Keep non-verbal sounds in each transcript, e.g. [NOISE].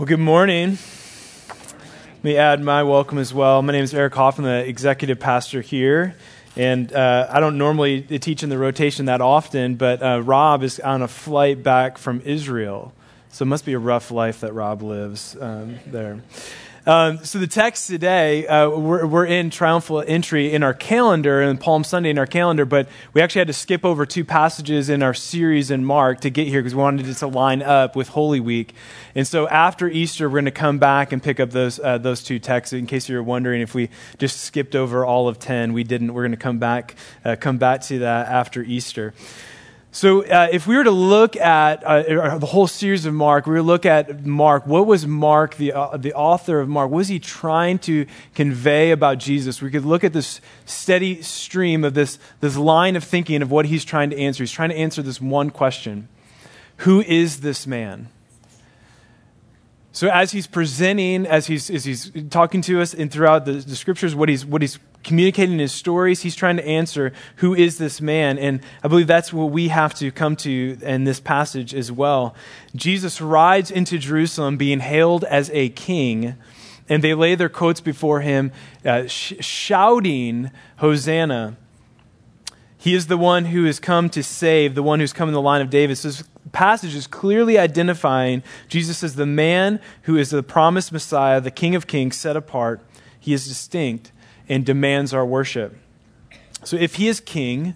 Well, good morning. Let me add my welcome as well. My name is Eric Hoffman, the executive pastor here. And uh, I don't normally teach in the rotation that often, but uh, Rob is on a flight back from Israel. So it must be a rough life that Rob lives um, there. Um, so the text today, uh, we're, we're, in triumphal entry in our calendar and Palm Sunday in our calendar, but we actually had to skip over two passages in our series in Mark to get here because we wanted it to line up with Holy Week. And so after Easter, we're going to come back and pick up those uh, those two texts. In case you're wondering if we just skipped over all of ten, we didn't. We're going to come back uh, come back to that after Easter. So, uh, if we were to look at uh, the whole series of Mark, we were to look at Mark. What was Mark, the, uh, the author of Mark, what was he trying to convey about Jesus? We could look at this steady stream of this, this line of thinking of what he's trying to answer. He's trying to answer this one question Who is this man? So, as he's presenting, as he's, as he's talking to us and throughout the, the scriptures, what he's, what he's communicating in his stories, he's trying to answer who is this man. And I believe that's what we have to come to in this passage as well. Jesus rides into Jerusalem being hailed as a king, and they lay their coats before him, uh, sh- shouting, Hosanna. He is the one who has come to save, the one who's come in the line of David. So passage is clearly identifying Jesus as the man who is the promised Messiah, the King of Kings, set apart. He is distinct and demands our worship. So if he is king,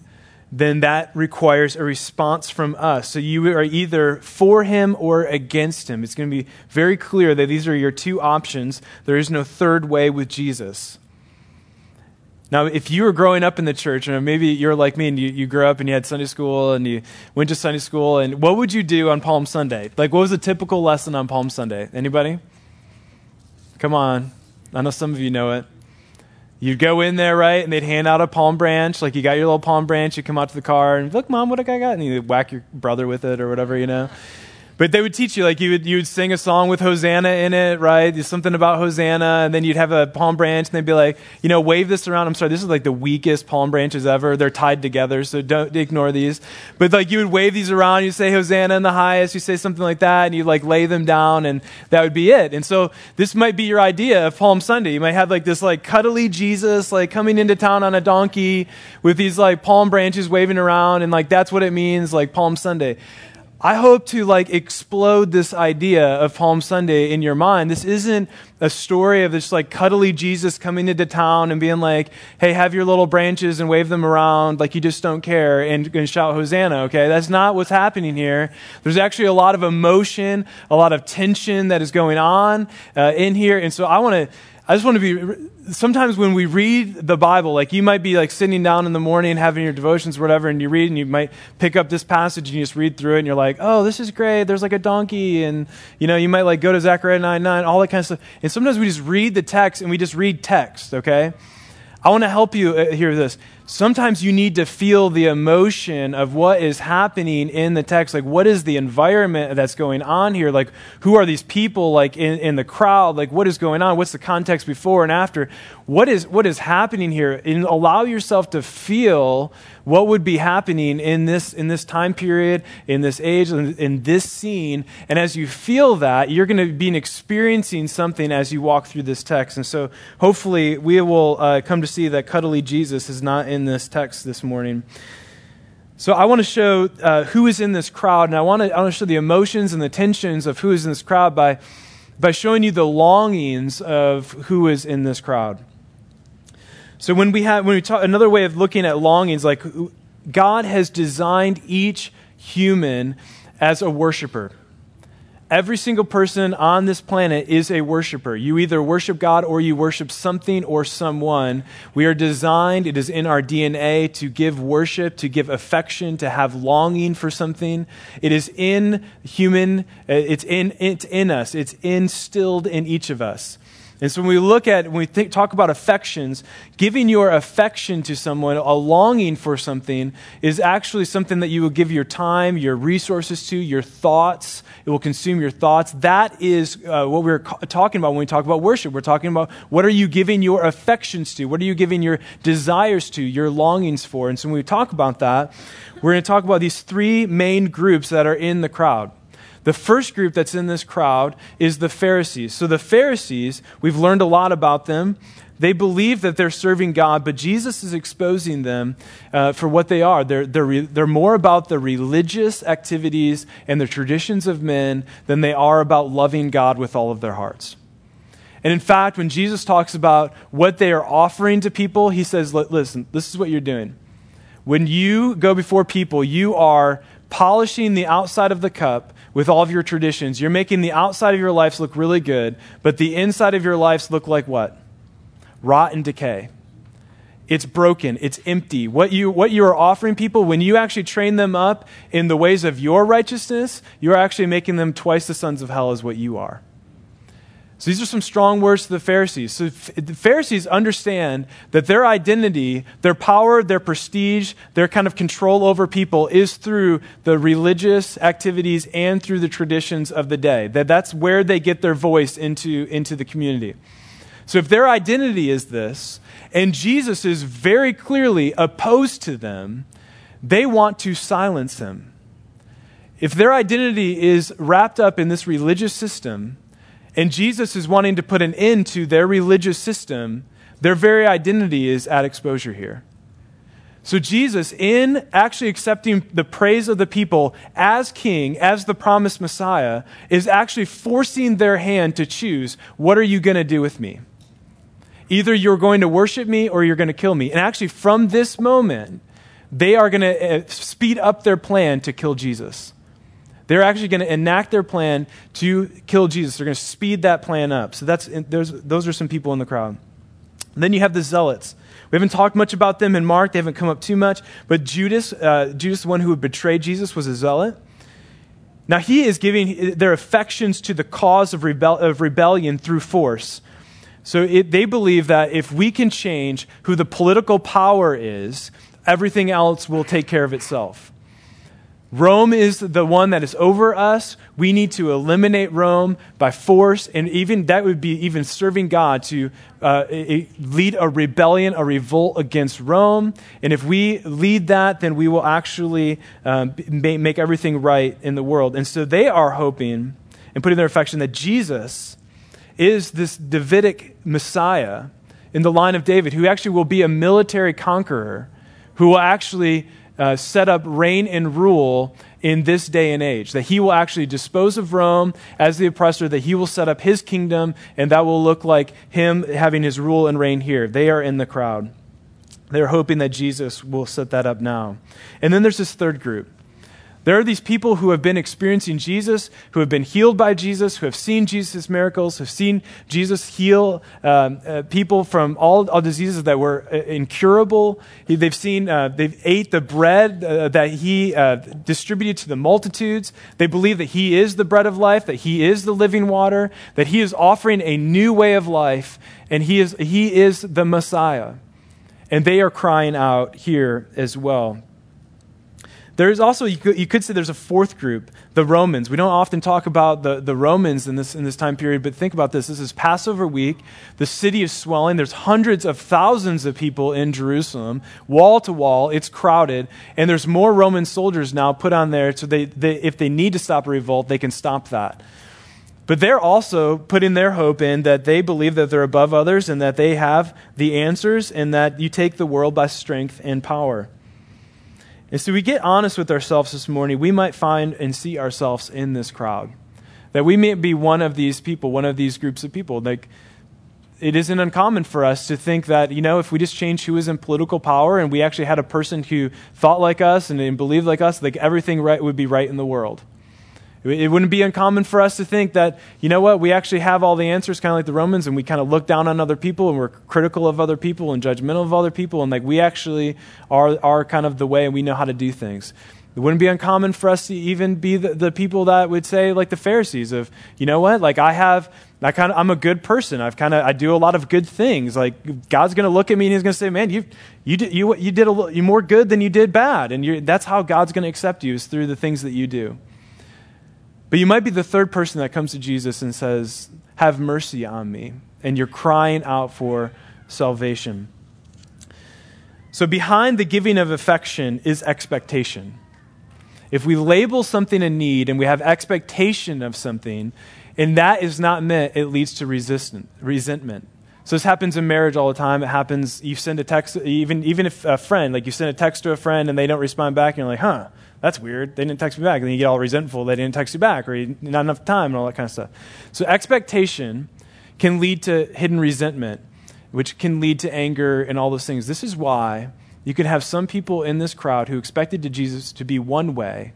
then that requires a response from us. So you are either for him or against him. It's going to be very clear that these are your two options. There is no third way with Jesus. Now, if you were growing up in the church, or maybe you're like me and you, you grew up and you had Sunday school and you went to Sunday school, and what would you do on Palm Sunday? Like, what was a typical lesson on Palm Sunday? Anybody? Come on. I know some of you know it. You'd go in there, right, and they'd hand out a palm branch. Like, you got your little palm branch, you come out to the car, and look, mom, what I got? And you whack your brother with it or whatever, you know. But they would teach you, like you would, you would sing a song with Hosanna in it, right? Something about Hosanna, and then you'd have a palm branch, and they'd be like, you know, wave this around. I'm sorry, this is like the weakest palm branches ever. They're tied together, so don't ignore these. But like you would wave these around, you say Hosanna in the highest, you say something like that, and you like lay them down, and that would be it. And so this might be your idea of Palm Sunday. You might have like this like cuddly Jesus, like coming into town on a donkey with these like palm branches waving around, and like that's what it means, like Palm Sunday. I hope to like explode this idea of Palm Sunday in your mind. This isn't a story of this like cuddly Jesus coming into town and being like, hey, have your little branches and wave them around like you just don't care and, and shout Hosanna, okay? That's not what's happening here. There's actually a lot of emotion, a lot of tension that is going on uh, in here. And so I want to I just want to be, sometimes when we read the Bible, like you might be like sitting down in the morning having your devotions or whatever, and you read and you might pick up this passage and you just read through it and you're like, oh, this is great. There's like a donkey. And, you know, you might like go to Zechariah 9 9, all that kind of stuff. And sometimes we just read the text and we just read text, okay? I want to help you uh, hear this sometimes you need to feel the emotion of what is happening in the text. Like, what is the environment that's going on here? Like, who are these people, like, in, in the crowd? Like, what is going on? What's the context before and after? What is, what is happening here? And allow yourself to feel what would be happening in this, in this time period, in this age, in, in this scene. And as you feel that, you're going to be experiencing something as you walk through this text. And so, hopefully, we will uh, come to see that cuddly Jesus is not in this text this morning. So I want to show uh, who is in this crowd, and I want to, I want to show the emotions and the tensions of who is in this crowd by, by showing you the longings of who is in this crowd. So when we have when we talk another way of looking at longings, like God has designed each human as a worshiper. Every single person on this planet is a worshiper. You either worship God or you worship something or someone. We are designed, it is in our DNA to give worship, to give affection, to have longing for something. It is in human, uh, it's in, it's in us, it's instilled in each of us. And so when we look at, when we think, talk about affections, giving your affection to someone, a longing for something, is actually something that you will give your time, your resources to, your thoughts. It will consume your thoughts. That is uh, what we're talking about when we talk about worship. We're talking about what are you giving your affections to? What are you giving your desires to, your longings for? And so when we talk about that, we're going to talk about these three main groups that are in the crowd. The first group that's in this crowd is the Pharisees. So the Pharisees, we've learned a lot about them. They believe that they're serving God, but Jesus is exposing them uh, for what they are. They're, they're, re- they're more about the religious activities and the traditions of men than they are about loving God with all of their hearts. And in fact, when Jesus talks about what they are offering to people, he says, Listen, this is what you're doing. When you go before people, you are polishing the outside of the cup with all of your traditions. You're making the outside of your lives look really good, but the inside of your lives look like what? rot and decay. It's broken. It's empty. What you, what you are offering people, when you actually train them up in the ways of your righteousness, you're actually making them twice the sons of hell as what you are. So these are some strong words to the Pharisees. So the Pharisees understand that their identity, their power, their prestige, their kind of control over people is through the religious activities and through the traditions of the day. That that's where they get their voice into, into the community. So if their identity is this, and Jesus is very clearly opposed to them, they want to silence him. If their identity is wrapped up in this religious system, and Jesus is wanting to put an end to their religious system, their very identity is at exposure here. So, Jesus, in actually accepting the praise of the people as king, as the promised Messiah, is actually forcing their hand to choose what are you going to do with me? Either you're going to worship me or you're going to kill me. And actually, from this moment, they are going to uh, speed up their plan to kill Jesus. They're actually going to enact their plan to kill Jesus. They're going to speed that plan up. So that's, those are some people in the crowd. then you have the zealots. We haven't talked much about them in Mark. They haven't come up too much. But Judas, uh, Judas, the one who betrayed Jesus, was a zealot. Now he is giving their affections to the cause of, rebel- of rebellion through force. So it, they believe that if we can change who the political power is, everything else will take care of itself. Rome is the one that is over us. We need to eliminate Rome by force, and even that would be even serving God to uh, lead a rebellion, a revolt against Rome. And if we lead that, then we will actually um, make everything right in the world. And so they are hoping and putting their affection that Jesus is this Davidic Messiah in the line of David, who actually will be a military conqueror, who will actually uh, set up reign and rule in this day and age. That he will actually dispose of Rome as the oppressor, that he will set up his kingdom, and that will look like him having his rule and reign here. They are in the crowd. They're hoping that Jesus will set that up now. And then there's this third group. There are these people who have been experiencing Jesus, who have been healed by Jesus, who have seen Jesus' miracles, have seen Jesus heal um, uh, people from all, all diseases that were uh, incurable. They've seen, uh, they've ate the bread uh, that he uh, distributed to the multitudes. They believe that he is the bread of life, that he is the living water, that he is offering a new way of life, and he is, he is the Messiah. And they are crying out here as well. There is also, you could, you could say there's a fourth group, the Romans. We don't often talk about the, the Romans in this, in this time period, but think about this. This is Passover week. The city is swelling. There's hundreds of thousands of people in Jerusalem, wall to wall. It's crowded. And there's more Roman soldiers now put on there so they, they, if they need to stop a revolt, they can stop that. But they're also putting their hope in that they believe that they're above others and that they have the answers and that you take the world by strength and power. And so we get honest with ourselves this morning, we might find and see ourselves in this crowd. That we may be one of these people, one of these groups of people. Like, it isn't uncommon for us to think that, you know, if we just change who is in political power and we actually had a person who thought like us and, and believed like us, like everything right would be right in the world. It wouldn't be uncommon for us to think that, you know what, we actually have all the answers, kind of like the Romans, and we kind of look down on other people and we're critical of other people and judgmental of other people, and like we actually are, are kind of the way and we know how to do things. It wouldn't be uncommon for us to even be the, the people that would say, like the Pharisees, of, you know what, like I have, I kind of, I'm a good person. I've kind of, I do a lot of good things. Like God's going to look at me and He's going to say, "Man, you, you did, you, you did a, you more good than you did bad," and that's how God's going to accept you is through the things that you do. But you might be the third person that comes to Jesus and says, Have mercy on me. And you're crying out for salvation. So, behind the giving of affection is expectation. If we label something a need and we have expectation of something, and that is not met, it leads to resentment. So this happens in marriage all the time. It happens. You send a text, even even if a friend, like you send a text to a friend and they don't respond back, and you're like, "Huh, that's weird. They didn't text me back." And then you get all resentful. They didn't text you back, or you, not enough time, and all that kind of stuff. So expectation can lead to hidden resentment, which can lead to anger and all those things. This is why you can have some people in this crowd who expected to Jesus to be one way,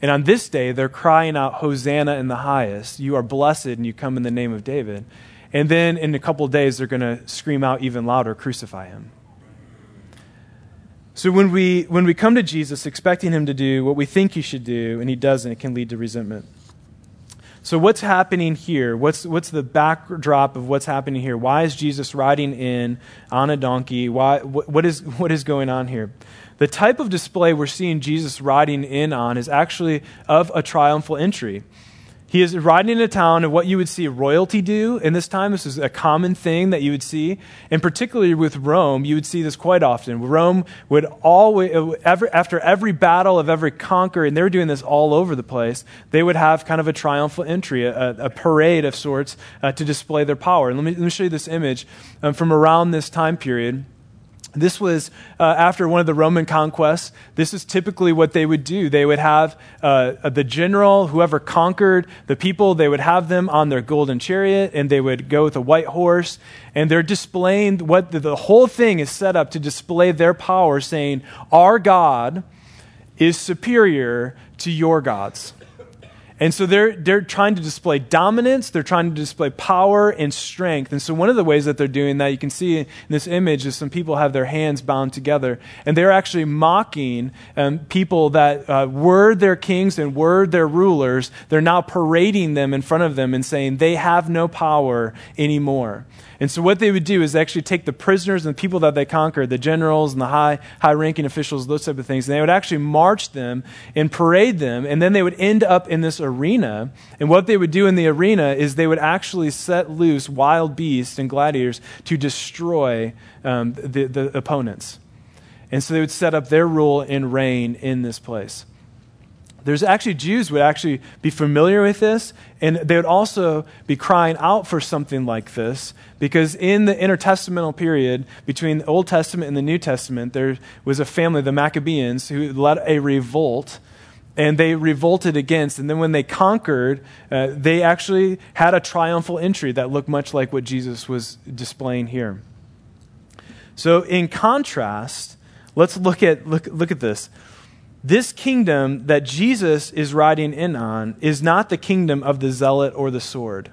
and on this day they're crying out, "Hosanna in the highest! You are blessed, and you come in the name of David." And then in a couple days, they're going to scream out even louder, crucify him. So when we, when we come to Jesus expecting him to do what we think he should do, and he doesn't, it can lead to resentment. So what's happening here? What's, what's the backdrop of what's happening here? Why is Jesus riding in on a donkey? Why, what, what, is, what is going on here? The type of display we're seeing Jesus riding in on is actually of a triumphal entry. He is riding in a town of what you would see royalty do in this time. This is a common thing that you would see. And particularly with Rome, you would see this quite often. Rome would always, every, after every battle of every conquer, and they were doing this all over the place, they would have kind of a triumphal entry, a, a parade of sorts uh, to display their power. And let me, let me show you this image um, from around this time period. This was uh, after one of the Roman conquests. This is typically what they would do. They would have uh, the general, whoever conquered the people, they would have them on their golden chariot and they would go with a white horse. And they're displaying what the, the whole thing is set up to display their power, saying, Our God is superior to your gods. And so they're, they're trying to display dominance, they're trying to display power and strength. And so one of the ways that they're doing that, you can see in this image, is some people have their hands bound together. And they're actually mocking um, people that uh, were their kings and were their rulers. They're now parading them in front of them and saying they have no power anymore. And so what they would do is actually take the prisoners and the people that they conquered, the generals and the high, high ranking officials, those type of things, and they would actually march them and parade them, and then they would end up in this arena. And what they would do in the arena is they would actually set loose wild beasts and gladiators to destroy um, the, the opponents. And so they would set up their rule and reign in this place there's actually Jews would actually be familiar with this, and they would also be crying out for something like this, because in the intertestamental period between the Old Testament and the New Testament, there was a family, the Maccabees, who led a revolt, and they revolted against, and then when they conquered, uh, they actually had a triumphal entry that looked much like what Jesus was displaying here. So, in contrast, let's look at look, look at this this kingdom that Jesus is riding in on is not the kingdom of the zealot or the sword.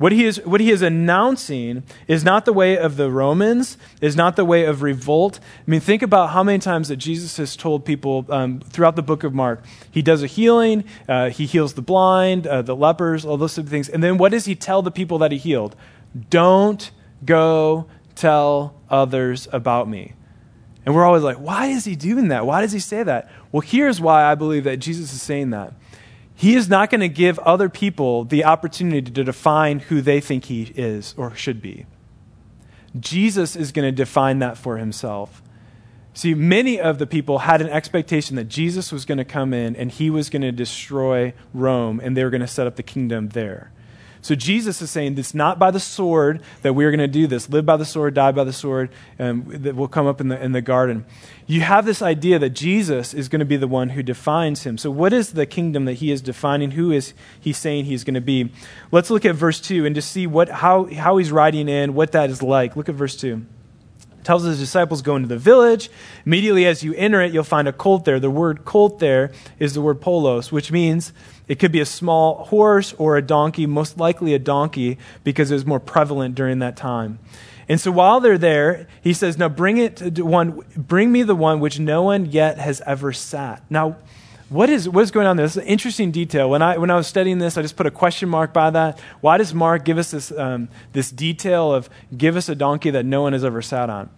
What he, is, what he is announcing is not the way of the Romans, is not the way of revolt. I mean, think about how many times that Jesus has told people um, throughout the book of Mark. He does a healing, uh, he heals the blind, uh, the lepers, all those sort of things. And then what does he tell the people that he healed? Don't go tell others about me. And we're always like, why is he doing that? Why does he say that? Well, here's why I believe that Jesus is saying that. He is not going to give other people the opportunity to define who they think he is or should be. Jesus is going to define that for himself. See, many of the people had an expectation that Jesus was going to come in and he was going to destroy Rome and they were going to set up the kingdom there. So Jesus is saying it's not by the sword that we're going to do this. Live by the sword, die by the sword, and that will come up in the, in the garden. You have this idea that Jesus is going to be the one who defines him. So what is the kingdom that he is defining? Who is he saying he's going to be? Let's look at verse 2 and just see what, how, how he's writing in, what that is like. Look at verse 2 tells his disciples go into the village immediately as you enter it you'll find a colt there the word colt there is the word polos which means it could be a small horse or a donkey, most likely a donkey, because it was more prevalent during that time. And so while they're there, he says, Now bring it one, bring me the one which no one yet has ever sat. Now, what is, what is going on there? This is an interesting detail. When I, when I was studying this, I just put a question mark by that. Why does Mark give us this, um, this detail of give us a donkey that no one has ever sat on?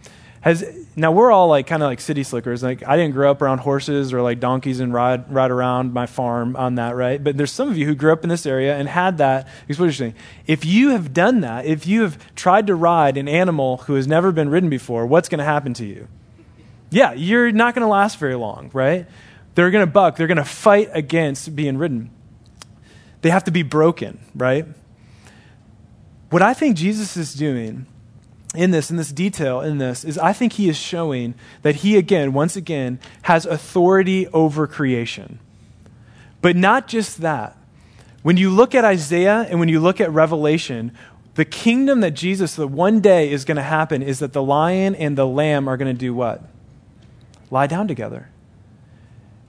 Has now we're all like kind of like city slickers. Like I didn't grow up around horses or like donkeys and ride ride around my farm on that, right? But there's some of you who grew up in this area and had that. You're if you have done that, if you have tried to ride an animal who has never been ridden before, what's going to happen to you? Yeah, you're not going to last very long, right? They're going to buck, they're going to fight against being ridden. They have to be broken, right? What I think Jesus is doing in this, in this detail, in this, is I think he is showing that he, again, once again, has authority over creation. But not just that. When you look at Isaiah and when you look at Revelation, the kingdom that Jesus, the one day is going to happen, is that the lion and the lamb are going to do what? Lie down together.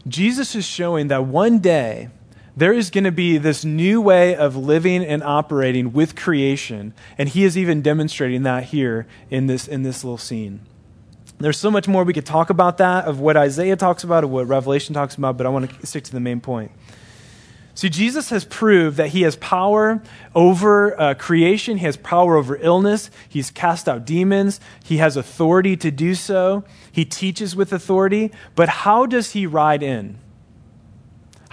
Jesus is showing that one day there is going to be this new way of living and operating with creation, and he is even demonstrating that here in this, in this little scene. There's so much more we could talk about that, of what Isaiah talks about, of what Revelation talks about, but I want to stick to the main point. See, Jesus has proved that he has power over uh, creation, he has power over illness, he's cast out demons, he has authority to do so, he teaches with authority. But how does he ride in?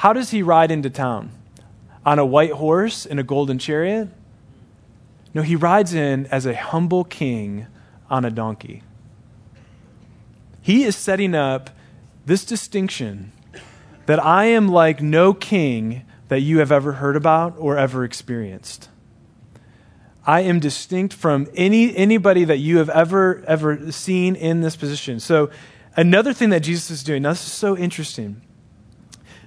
How does he ride into town? On a white horse in a golden chariot? No, he rides in as a humble king on a donkey. He is setting up this distinction that I am like no king that you have ever heard about or ever experienced. I am distinct from any, anybody that you have ever, ever seen in this position. So, another thing that Jesus is doing, now this is so interesting.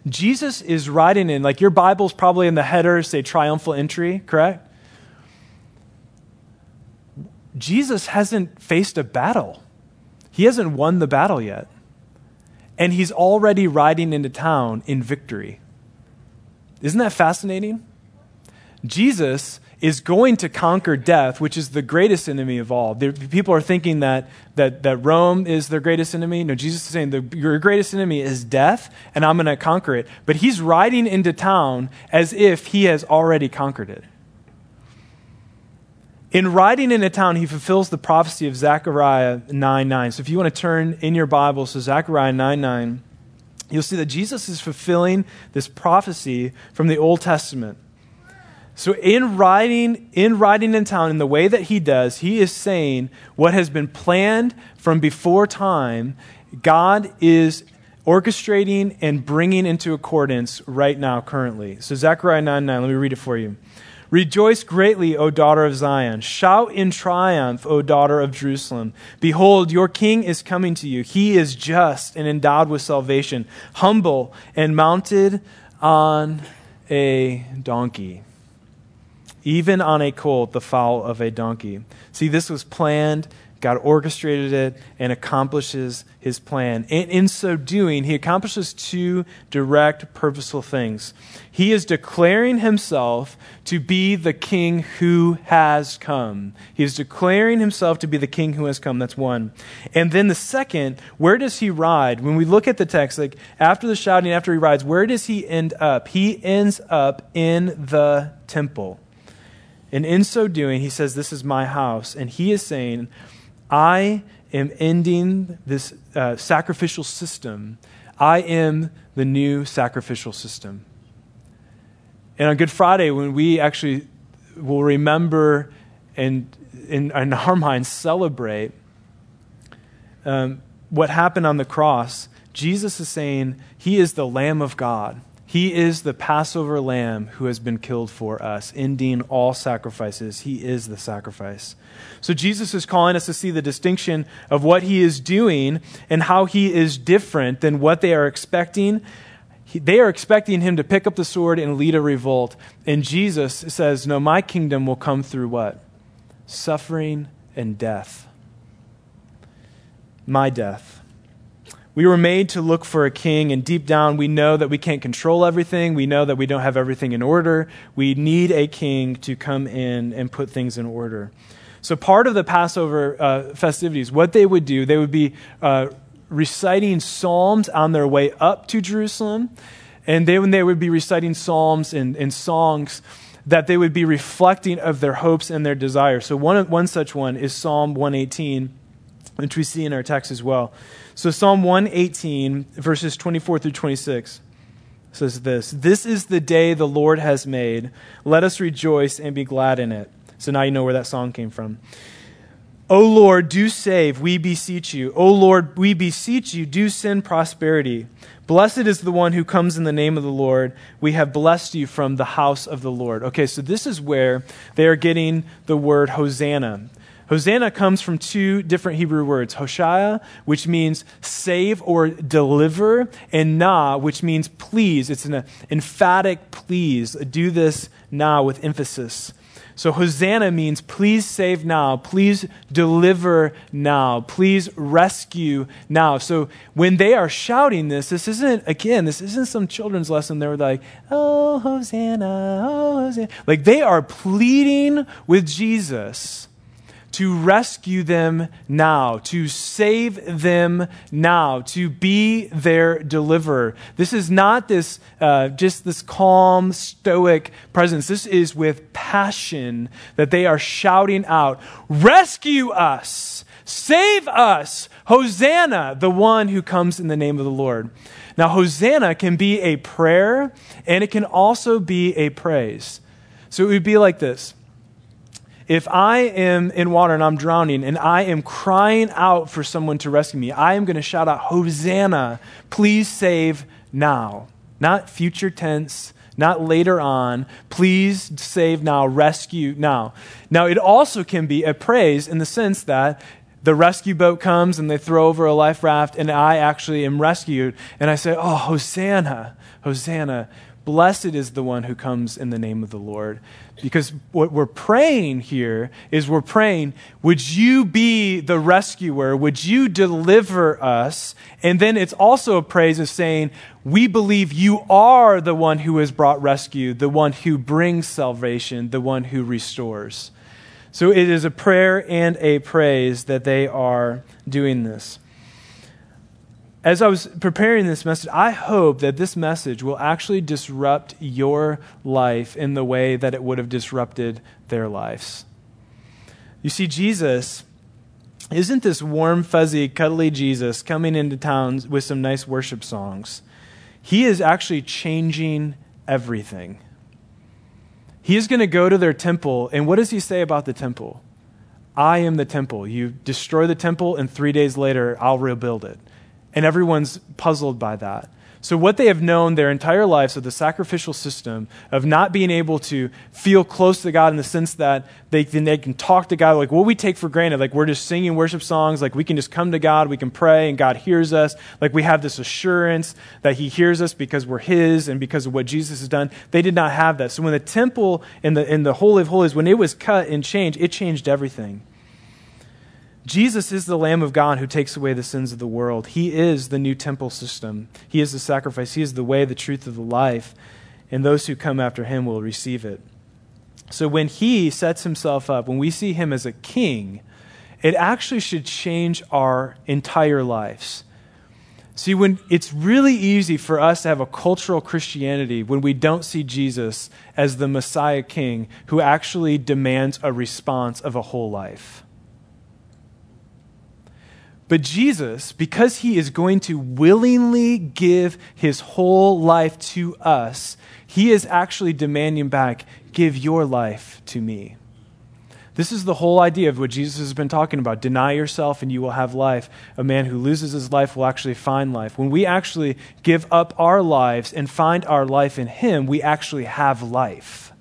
Jesus is riding in, like your Bible's probably in the header, say triumphal entry, correct? Jesus hasn't faced a battle. He hasn't won the battle yet. And he's already riding into town in victory. Isn't that fascinating? Jesus is going to conquer death, which is the greatest enemy of all. There, people are thinking that, that, that Rome is their greatest enemy. No, Jesus is saying the, your greatest enemy is death, and I'm going to conquer it. But he's riding into town as if he has already conquered it. In riding into town, he fulfills the prophecy of Zechariah 9 9. So if you want to turn in your Bible, to Zechariah 9 9 you'll see that Jesus is fulfilling this prophecy from the Old Testament. So in riding in riding in town in the way that he does, he is saying what has been planned from before time, God is orchestrating and bringing into accordance right now currently. So Zechariah 9 9, let me read it for you. Rejoice greatly, O daughter of Zion. Shout in triumph, O daughter of Jerusalem. Behold, your king is coming to you. He is just and endowed with salvation, humble and mounted on a donkey, even on a colt, the foal of a donkey. See, this was planned God orchestrated it and accomplishes his plan. And in so doing, he accomplishes two direct, purposeful things. He is declaring himself to be the king who has come. He is declaring himself to be the king who has come. That's one. And then the second, where does he ride? When we look at the text, like after the shouting, after he rides, where does he end up? He ends up in the temple. And in so doing, he says, This is my house. And he is saying, I am ending this uh, sacrificial system. I am the new sacrificial system. And on Good Friday, when we actually will remember and in, in our [LAUGHS] minds celebrate um, what happened on the cross, Jesus is saying he is the Lamb of God he is the Passover lamb who has been killed for us, ending all sacrifices. He is the sacrifice. So Jesus is calling us to see the distinction of what he is doing and how he is different than what they are expecting. He, they are expecting him to pick up the sword and lead a revolt. And Jesus says, No, my kingdom will come through what? Suffering and death. My death. We were made to look for a king, and deep down, we know that we can't control everything. We know that we don't have everything in order. We need a king to come in and put things in order. So, part of the Passover uh, festivities, what they would do, they would be uh, reciting psalms on their way up to Jerusalem. And then they would be reciting psalms and, and songs that they would be reflecting of their hopes and their desires. So, one, one such one is Psalm 118, which we see in our text as well. So, Psalm 118, verses 24 through 26 says this This is the day the Lord has made. Let us rejoice and be glad in it. So now you know where that song came from. O Lord, do save, we beseech you. O Lord, we beseech you, do send prosperity. Blessed is the one who comes in the name of the Lord. We have blessed you from the house of the Lord. Okay, so this is where they are getting the word Hosanna. Hosanna comes from two different Hebrew words Hoshea, which means save or deliver, and Na, which means please. It's an emphatic please. Do this now with emphasis. So Hosanna means please save now, please deliver now, please rescue now. So when they are shouting this, this isn't, again, this isn't some children's lesson. They're like, oh, Hosanna, oh, Hosanna. Like they are pleading with Jesus to rescue them now, to save them now, to be their deliverer. This is not this uh, just this calm, stoic presence. This is with passion that they are shouting out, "Rescue us! Save us! Hosanna, the one who comes in the name of the Lord." Now, Hosanna can be a prayer and it can also be a praise. So it would be like this. If I am in water and I'm drowning and I am crying out for someone to rescue me, I am going to shout out, Hosanna, please save now. Not future tense, not later on. Please save now, rescue now. Now, it also can be a praise in the sense that the rescue boat comes and they throw over a life raft, and I actually am rescued. And I say, Oh, Hosanna, Hosanna. Blessed is the one who comes in the name of the Lord. Because what we're praying here is we're praying, would you be the rescuer? Would you deliver us? And then it's also a praise of saying, we believe you are the one who has brought rescue, the one who brings salvation, the one who restores. So it is a prayer and a praise that they are doing this as I was preparing this message, I hope that this message will actually disrupt your life in the way that it would have disrupted their lives. You see, Jesus isn't this warm, fuzzy, cuddly Jesus coming into town with some nice worship songs. He is actually changing everything. He is going to go to their temple, and what does he say about the temple? I am the temple. You destroy the temple, and three days later, I'll rebuild it. And everyone's puzzled by that. So, what they have known their entire lives of the sacrificial system of not being able to feel close to God in the sense that they, they can talk to God, like what we take for granted, like we're just singing worship songs, like we can just come to God, we can pray, and God hears us. Like we have this assurance that He hears us because we're His and because of what Jesus has done. They did not have that. So, when the temple in the, in the Holy of Holies, when it was cut and changed, it changed everything. Jesus is the Lamb of God who takes away the sins of the world. He is the new temple system. He is the sacrifice. He is the way, the truth, of the life. And those who come after him will receive it. So when he sets himself up, when we see him as a king, it actually should change our entire lives. See, when it's really easy for us to have a cultural Christianity when we don't see Jesus as the Messiah King who actually demands a response of a whole life. But Jesus, because he is going to willingly give his whole life to us, he is actually demanding back, give your life to me. This is the whole idea of what Jesus has been talking about. Deny yourself and you will have life. A man who loses his life will actually find life. When we actually give up our lives and find our life in him, we actually have life.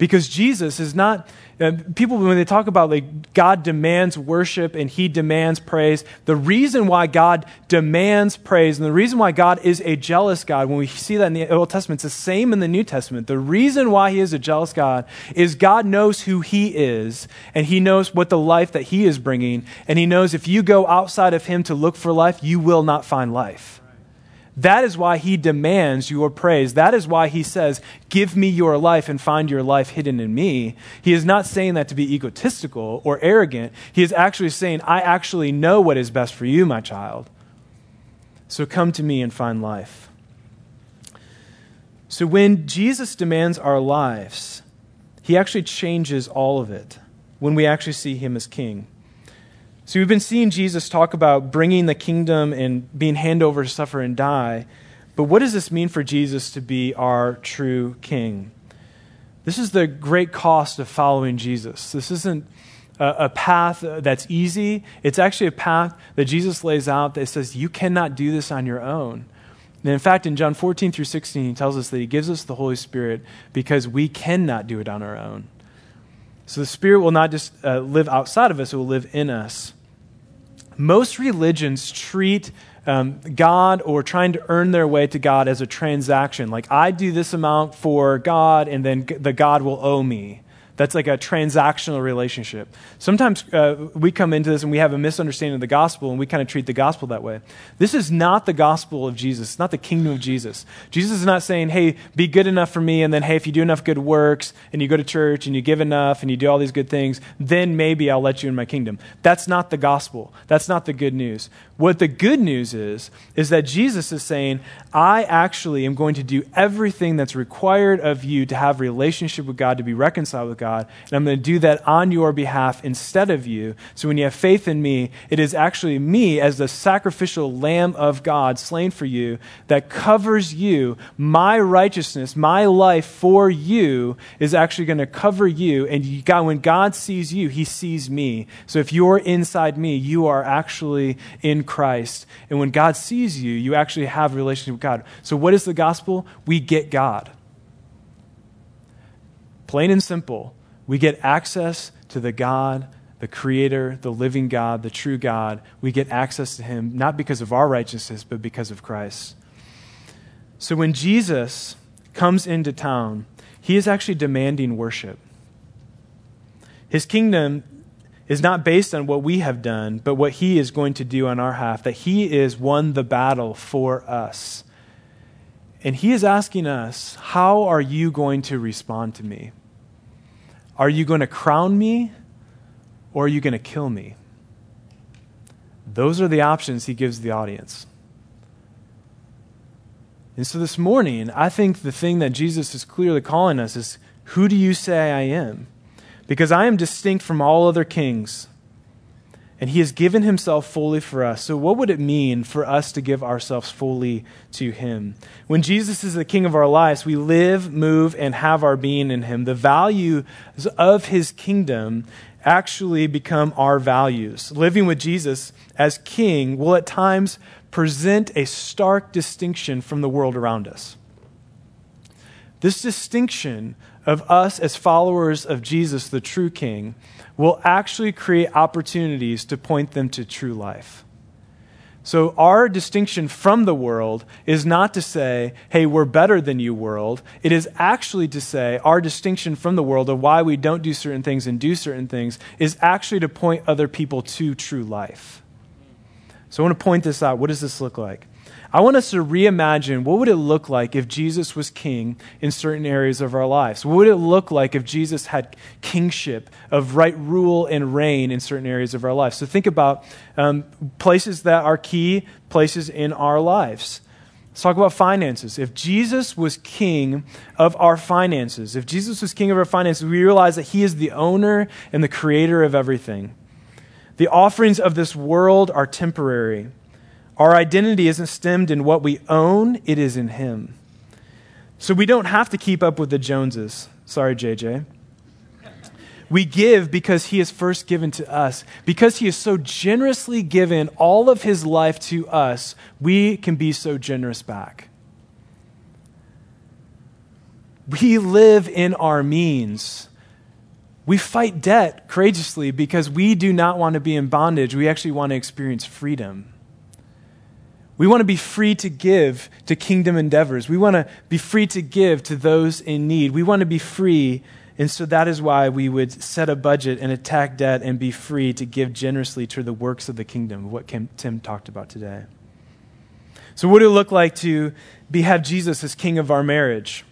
Because Jesus is not uh, people, when they talk about like God demands worship and he demands praise, the reason why God demands praise and the reason why God is a jealous God, when we see that in the Old Testament, it's the same in the New Testament. The reason why he is a jealous God is God knows who he is and he knows what the life that he is bringing. And he knows if you go outside of him to look for life, you will not find life. That is why he demands your praise. That is why he says, Give me your life and find your life hidden in me. He is not saying that to be egotistical or arrogant. He is actually saying, I actually know what is best for you, my child. So come to me and find life. So when Jesus demands our lives, he actually changes all of it when we actually see him as king. So we've been seeing Jesus talk about bringing the kingdom and being hand over to suffer and die. But what does this mean for Jesus to be our true king? This is the great cost of following Jesus. This isn't a, a path that's easy. It's actually a path that Jesus lays out that says you cannot do this on your own. And in fact, in John 14 through 16, he tells us that he gives us the Holy Spirit because we cannot do it on our own. So the Spirit will not just uh, live outside of us, it will live in us. Most religions treat um, God or trying to earn their way to God as a transaction. Like, I do this amount for God, and then the God will owe me. That's like a transactional relationship. Sometimes uh, we come into this and we have a misunderstanding of the gospel and we kind of treat the gospel that way. This is not the gospel of Jesus. It's not the kingdom of Jesus. Jesus is not saying, hey, be good enough for me, and then, hey, if you do enough good works and you go to church and you give enough and you do all these good things, then maybe I'll let you in my kingdom. That's not the gospel. That's not the good news. What the good news is, is that Jesus is saying, I actually am going to do everything that's required of you to have relationship with God, to be reconciled with God, and I'm going to do that on your behalf instead of you. So when you have faith in me, it is actually me as the sacrificial Lamb of God slain for you that covers you. My righteousness, my life for you is actually going to cover you. And God, when God sees you, he sees me. So if you're inside me, you are actually in Christ. And when God sees you, you actually have a relationship with God. So, what is the gospel? We get God. Plain and simple, we get access to the God, the Creator, the living God, the true God. We get access to Him not because of our righteousness, but because of Christ. So, when Jesus comes into town, he is actually demanding worship. His kingdom is not based on what we have done, but what He is going to do on our behalf, that He is won the battle for us. And He is asking us, How are you going to respond to me? Are you going to crown me or are you going to kill me? Those are the options He gives the audience. And so this morning, I think the thing that Jesus is clearly calling us is Who do you say I am? because I am distinct from all other kings. And he has given himself fully for us. So, what would it mean for us to give ourselves fully to him? When Jesus is the king of our lives, we live, move, and have our being in him. The values of his kingdom actually become our values. Living with Jesus as king will at times present a stark distinction from the world around us. This distinction of us as followers of Jesus, the true King, will actually create opportunities to point them to true life. So, our distinction from the world is not to say, hey, we're better than you, world. It is actually to say, our distinction from the world of why we don't do certain things and do certain things is actually to point other people to true life. So, I want to point this out. What does this look like? I want us to reimagine what would it look like if Jesus was king in certain areas of our lives? What would it look like if Jesus had kingship of right rule and reign in certain areas of our lives? So think about um, places that are key places in our lives. Let's talk about finances. If Jesus was king of our finances, if Jesus was king of our finances, we realize that he is the owner and the creator of everything. The offerings of this world are temporary. Our identity isn't stemmed in what we own, it is in Him. So we don't have to keep up with the Joneses. Sorry, JJ. We give because He has first given to us. Because He has so generously given all of His life to us, we can be so generous back. We live in our means. We fight debt courageously because we do not want to be in bondage. We actually want to experience freedom. We want to be free to give to kingdom endeavors. We want to be free to give to those in need. We want to be free, and so that is why we would set a budget and attack debt and be free to give generously to the works of the kingdom, what Tim talked about today. So, what would it look like to be, have Jesus as king of our marriage?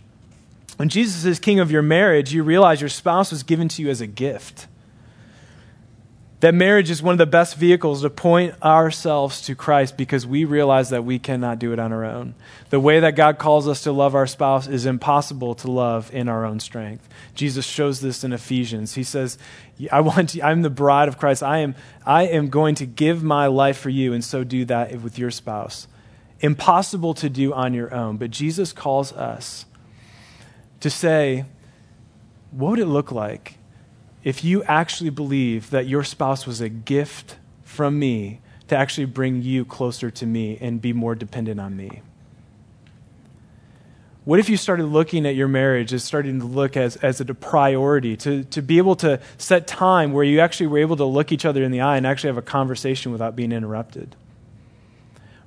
When Jesus is king of your marriage, you realize your spouse was given to you as a gift. That marriage is one of the best vehicles to point ourselves to Christ because we realize that we cannot do it on our own. The way that God calls us to love our spouse is impossible to love in our own strength. Jesus shows this in Ephesians. He says, I want to, I'm the bride of Christ. I am, I am going to give my life for you, and so do that with your spouse. Impossible to do on your own. But Jesus calls us to say, what would it look like if you actually believe that your spouse was a gift from me to actually bring you closer to me and be more dependent on me? What if you started looking at your marriage as starting to look as, as a priority, to, to be able to set time where you actually were able to look each other in the eye and actually have a conversation without being interrupted?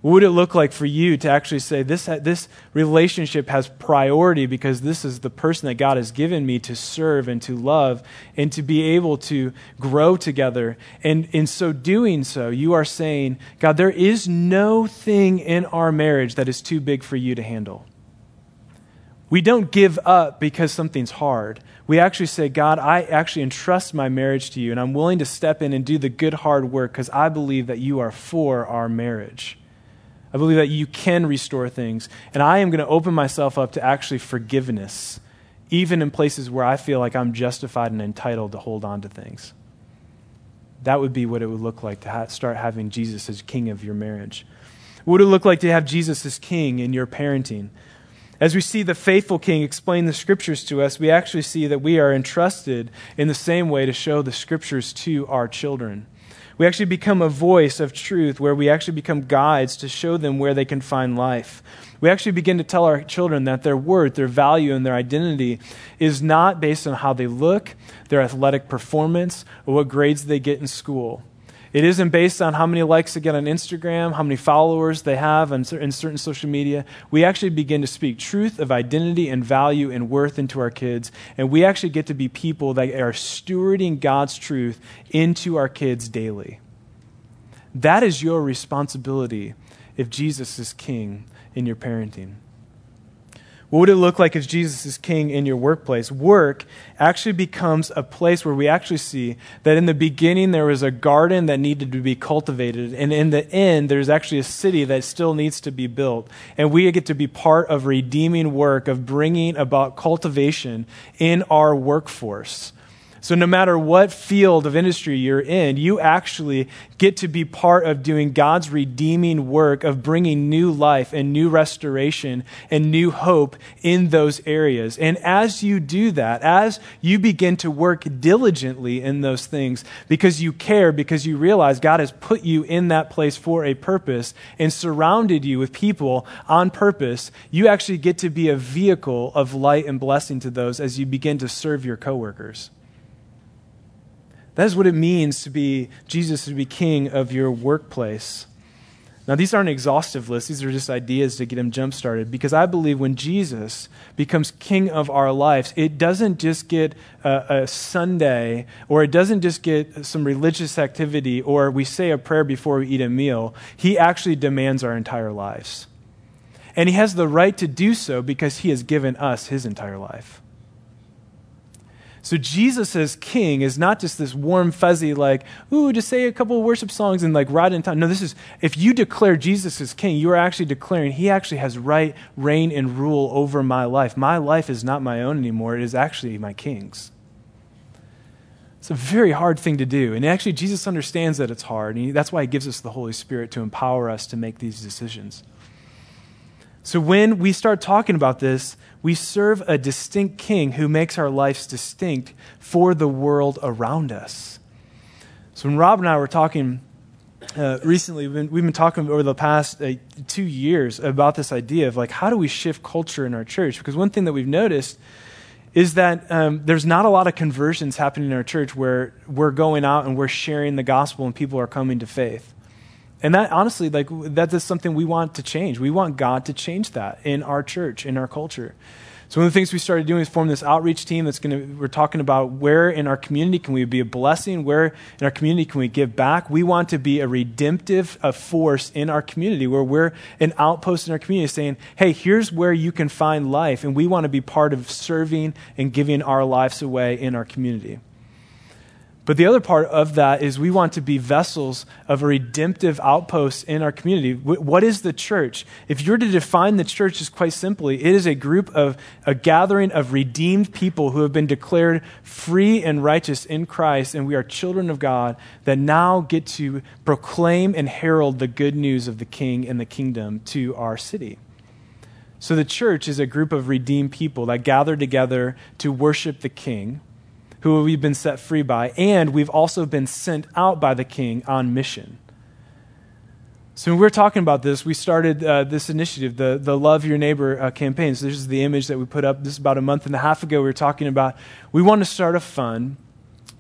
What would it look like for you to actually say, this, this relationship has priority because this is the person that God has given me to serve and to love and to be able to grow together? And in so doing so, you are saying, God, there is no thing in our marriage that is too big for you to handle. We don't give up because something's hard. We actually say, God, I actually entrust my marriage to you, and I'm willing to step in and do the good, hard work because I believe that you are for our marriage. I believe that you can restore things. And I am going to open myself up to actually forgiveness, even in places where I feel like I'm justified and entitled to hold on to things. That would be what it would look like to ha- start having Jesus as king of your marriage. What would it look like to have Jesus as king in your parenting? As we see the faithful king explain the scriptures to us, we actually see that we are entrusted in the same way to show the scriptures to our children. We actually become a voice of truth where we actually become guides to show them where they can find life. We actually begin to tell our children that their worth, their value, and their identity is not based on how they look, their athletic performance, or what grades they get in school. It isn't based on how many likes they get on Instagram, how many followers they have in certain social media. We actually begin to speak truth of identity and value and worth into our kids. And we actually get to be people that are stewarding God's truth into our kids daily. That is your responsibility if Jesus is king in your parenting. What would it look like if Jesus is king in your workplace? Work actually becomes a place where we actually see that in the beginning there was a garden that needed to be cultivated, and in the end there's actually a city that still needs to be built. And we get to be part of redeeming work, of bringing about cultivation in our workforce. So, no matter what field of industry you're in, you actually get to be part of doing God's redeeming work of bringing new life and new restoration and new hope in those areas. And as you do that, as you begin to work diligently in those things because you care, because you realize God has put you in that place for a purpose and surrounded you with people on purpose, you actually get to be a vehicle of light and blessing to those as you begin to serve your coworkers. That is what it means to be Jesus, to be king of your workplace. Now, these aren't exhaustive lists, these are just ideas to get him jump started because I believe when Jesus becomes king of our lives, it doesn't just get a, a, Sunday or it doesn't just get some religious activity or we say a prayer before we eat a meal. He actually demands our entire lives. And he has the right to do so because he has given us his entire life. So Jesus as king is not just this warm, fuzzy, like, ooh, just say a couple of worship songs and like ride in town. No, this is, if you declare Jesus as king, you are actually declaring he actually has right, reign, and rule over my life. My life is not my own anymore, it is actually my king's. It's a very hard thing to do. And actually, Jesus understands that it's hard. And that's why he gives us the Holy Spirit to empower us to make these decisions. So when we start talking about this, we serve a distinct king who makes our lives distinct for the world around us. So when Rob and I were talking uh, recently, we've been, we've been, talking over the past uh, two years about this idea of like how do we shift culture in our church? Because one thing that we've noticed is that um, there's not a lot of conversions happening in our church where we're going out and we're sharing the gospel and people are coming to faith. And that honestly, like that is something we want to change. We want God to change that in our church, in our culture. So one of the things we started doing is form this outreach team that's going to, we're talking about where in our community can we be a blessing? Where in our community can we give back? We want to be a redemptive a force in our community where we're an outpost in our community saying, hey, here's where you can find life. And we want to be part of serving and giving our lives away in our community. But the other part of that is we want to be vessels of a redemptive outpost in our community. What is the church? If you're to define the church as quite simply, it is a group of a gathering of redeemed people who have been declared free and righteous in Christ, and we are children of God that now get to proclaim and herald the good news of the King and the kingdom to our city. So the church is a group of redeemed people that gather together to worship the King who we've been set free by, and we've also been sent out by the king on mission. So when we were talking about this, we started uh, this initiative, the, the Love Your Neighbor uh, campaign. So this is the image that we put up. This is about a month and a half ago. We were talking about we want to start a fund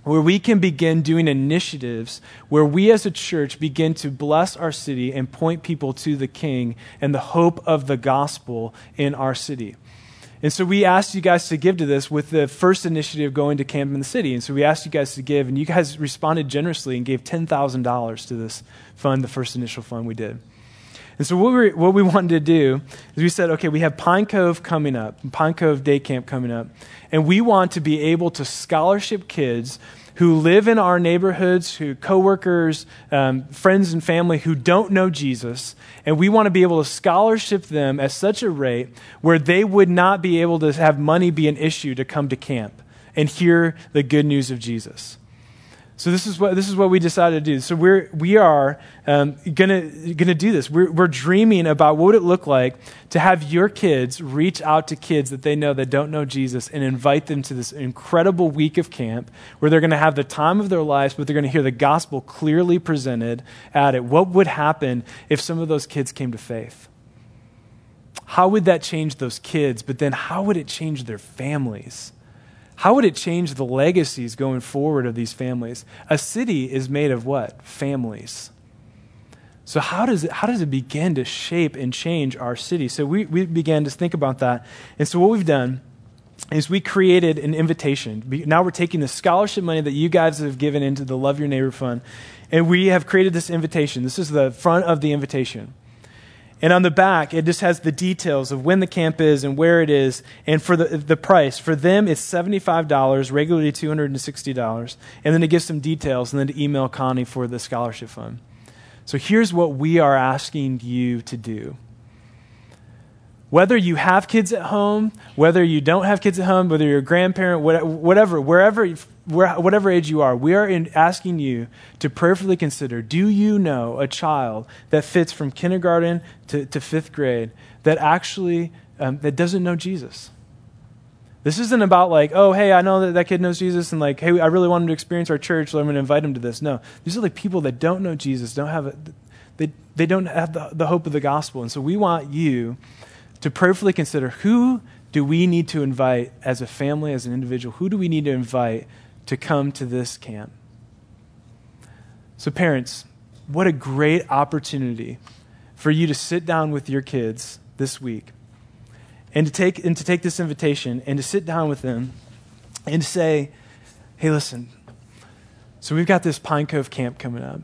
where we can begin doing initiatives where we as a church begin to bless our city and point people to the King and the hope of the gospel in our city. And so we asked you guys to give to this with the first initiative going to Camp in the City. And so we asked you guys to give, and you guys responded generously and gave $10,000 to this fund, the first initial fund we did. And so what we, what we wanted to do is we said, okay, we have Pine Cove coming up, Pine Cove Day Camp coming up, and we want to be able to scholarship kids who live in our neighborhoods, who coworkers, um, friends and family who don't know Jesus, and we want to be able to scholarship them at such a rate where they would not be able to have money be an issue to come to camp and hear the good news of Jesus. So this is what this is what we decided to do. So we're we are um, gonna gonna do this. We're we're dreaming about what would it look like to have your kids reach out to kids that they know that don't know Jesus and invite them to this incredible week of camp where they're gonna have the time of their lives, but they're gonna hear the gospel clearly presented at it. What would happen if some of those kids came to faith? How would that change those kids? But then how would it change their families? How would it change the legacies going forward of these families? A city is made of what? Families. So how does it, how does it begin to shape and change our city? So we, we began to think about that. And so what we've done is we created an invitation. Now we're taking the scholarship money that you guys have given into the Love Your Neighbor Fund, and we have created this invitation. This is the front of the invitation. And on the back, it just has the details of when the camp is and where it is and for the, the price. For them, it's $75, regularly $260. And then it gives some details and then to email Connie for the scholarship fund. So here's what we are asking you to do. Whether you have kids at home, whether you don't have kids at home, whether you're a grandparent, whatever, wherever whatever age you are, we are asking you to prayerfully consider do you know a child that fits from kindergarten to, to fifth grade that actually um, that doesn't know jesus? This isn't about like oh hey i know that that kid knows jesus and like hey i really want him to experience our church so i'm going to invite him to this. No. These are like people that don't know jesus don't have a, they, they don't have the, the hope of the gospel. And so we want you to prayerfully consider who do we need to invite as a family as an individual? Who do we need to invite to come to this camp. So, parents, what a great opportunity for you to sit down with your kids this week and to take, and to take this invitation and to sit down with them and say, hey, listen, so we've got this Pine Cove camp coming up.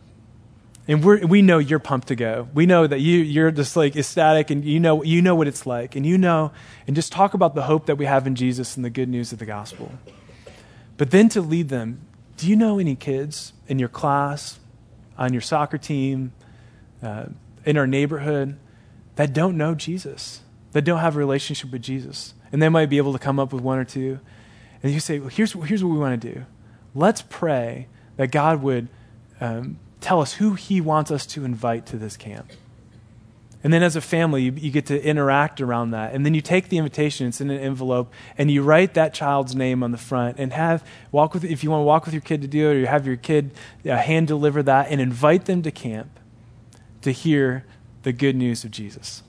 And we we know you're pumped to go. We know that you, you're just like ecstatic and you know, you know what it's like. And you know, and just talk about the hope that we have in Jesus and the good news of the gospel. But then to lead them, do you know any kids in your class, on your soccer team, uh, in our neighborhood that don't know Jesus, that don't have a relationship with Jesus? And they might be able to come up with one or two. And you say, well, here's, here's what we want to do. Let's pray that God would um, tell us who He wants us to invite to this camp. And then as a family, you, you, get to interact around that. And then you take the invitation, it's in an envelope, and you write that child's name on the front and have, walk with, if you want to walk with your kid to do it, or you have your kid uh, hand deliver that and invite them to camp to hear the good news of Jesus.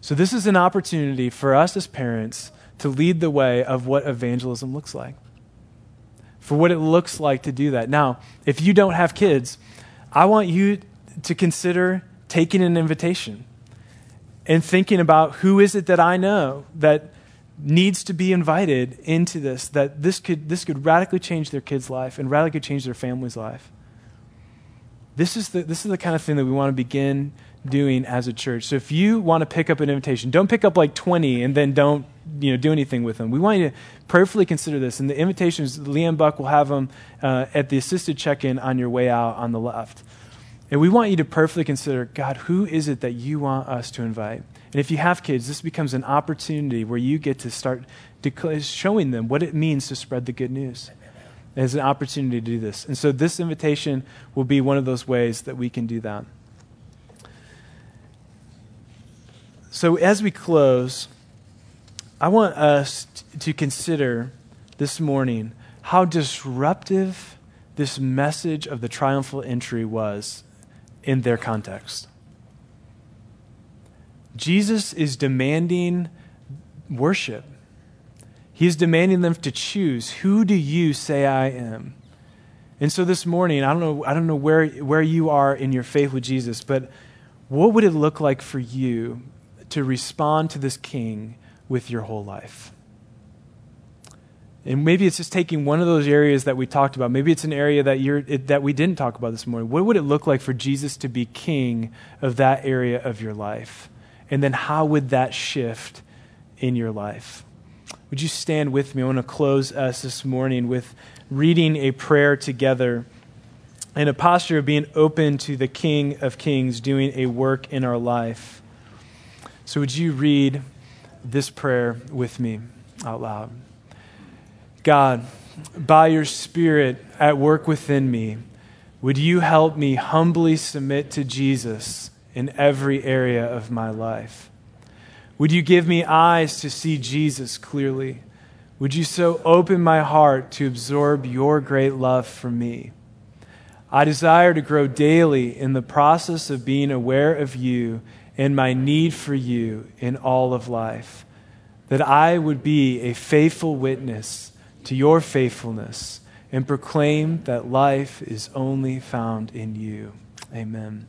So this is an opportunity for us as parents to lead the way of what evangelism looks like. For what it looks like to do that. Now, if you don't have kids, I want you to consider taking an invitation and thinking about who is it that I know that needs to be invited into this, that this could, this could radically change their kid's life and radically change their family's life. This is, the, this is the kind of thing that we want to begin doing as a church. So if you want to pick up an invitation, don't pick up like 20 and then don't you know, do anything with them. We want you to prayerfully consider this. And the invitations, Liam Buck will have them uh, at the assisted check in on your way out on the left. And we want you to perfectly consider God, who is it that you want us to invite? And if you have kids, this becomes an opportunity where you get to start showing them what it means to spread the good news. As an opportunity to do this. And so this invitation will be one of those ways that we can do that. So as we close, I want us to consider this morning how disruptive this message of the triumphal entry was in their context. Jesus is demanding worship. He is demanding them to choose who do you say I am? And so this morning, I don't know, I don't know where, where you are in your faith with Jesus, but what would it look like for you to respond to this king with your whole life? And maybe it's just taking one of those areas that we talked about. Maybe it's an area that, you're, it, that we didn't talk about this morning. What would it look like for Jesus to be king of that area of your life? And then how would that shift in your life? Would you stand with me? I want to close us this morning with reading a prayer together in a posture of being open to the King of Kings doing a work in our life. So, would you read this prayer with me out loud? God, by your Spirit at work within me, would you help me humbly submit to Jesus in every area of my life? Would you give me eyes to see Jesus clearly? Would you so open my heart to absorb your great love for me? I desire to grow daily in the process of being aware of you and my need for you in all of life, that I would be a faithful witness to your faithfulness and proclaim that life is only found in you. Amen.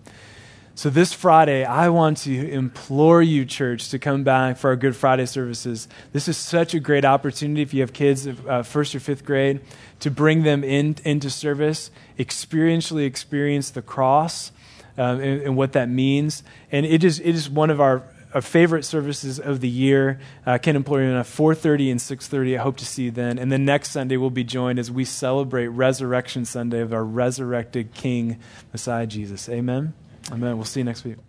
So, this Friday, I want to implore you, church, to come back for our Good Friday services. This is such a great opportunity if you have kids of uh, first or fifth grade to bring them in, into service, experientially experience the cross um, and, and, what that means. And it is, it is one of our our favorite services of the year. Uh, can implore you 4.30 and 6.30. I hope to see you then. And then next Sunday, we'll be joined as we celebrate Resurrection Sunday of our resurrected King, Messiah Jesus. Amen. Amen. We'll see you next week.